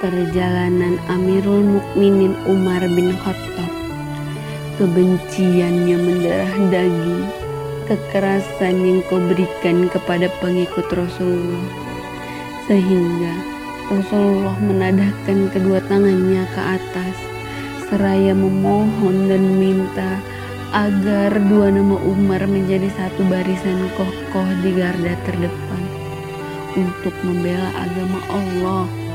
perjalanan Amirul Mukminin Umar bin Khattab. Kebenciannya mendarah daging, kekerasan yang kau berikan kepada pengikut Rasulullah. Sehingga Rasulullah menadahkan kedua tangannya ke atas, seraya memohon dan minta agar dua nama Umar menjadi satu barisan kokoh di garda terdepan untuk membela agama Allah.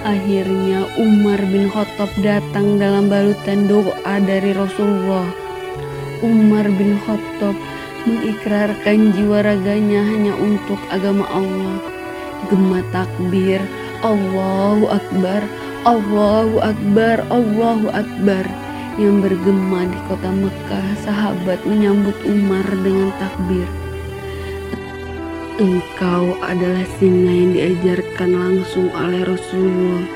Akhirnya Umar bin Khattab datang dalam balutan doa dari Rasulullah. Umar bin Khattab mengikrarkan jiwa raganya hanya untuk agama Allah. Gema takbir, Allahu Akbar, Allahu Akbar, Allahu Akbar yang bergema di kota Mekah. Sahabat menyambut Umar dengan takbir. Engkau adalah singa yang diajarkan langsung oleh Rasulullah.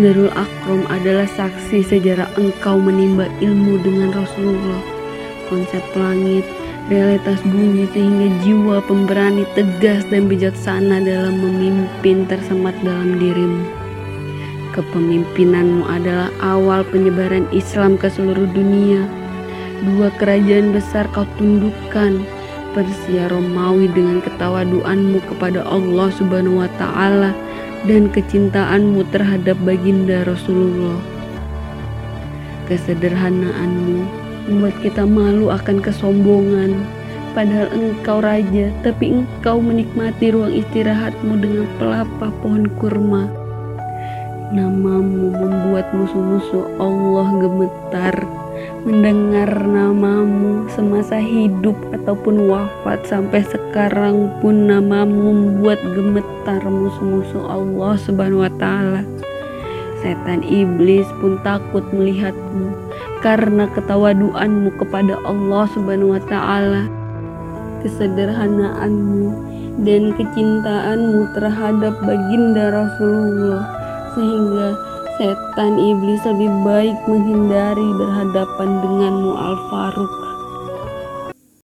Darul Akram adalah saksi sejarah engkau menimba ilmu dengan Rasulullah. Konsep langit, realitas bumi sehingga jiwa pemberani tegas dan bijaksana dalam memimpin tersemat dalam dirimu. Kepemimpinanmu adalah awal penyebaran Islam ke seluruh dunia. Dua kerajaan besar kau tundukkan, Persia Romawi dengan ketawaduanmu kepada Allah Subhanahu wa taala dan kecintaanmu terhadap baginda Rasulullah. Kesederhanaanmu membuat kita malu akan kesombongan. Padahal engkau raja, tapi engkau menikmati ruang istirahatmu dengan pelapa pohon kurma. Namamu membuat musuh-musuh Allah gemetar mendengar namamu semasa hidup ataupun wafat sampai sekarang pun namamu membuat gemetar musuh-musuh Allah Subhanahu wa taala. Setan iblis pun takut melihatmu karena ketawaduanmu kepada Allah Subhanahu wa taala. Kesederhanaanmu dan kecintaanmu terhadap baginda Rasulullah sehingga setan iblis lebih baik menghindari berhadapan denganmu Al-Faruq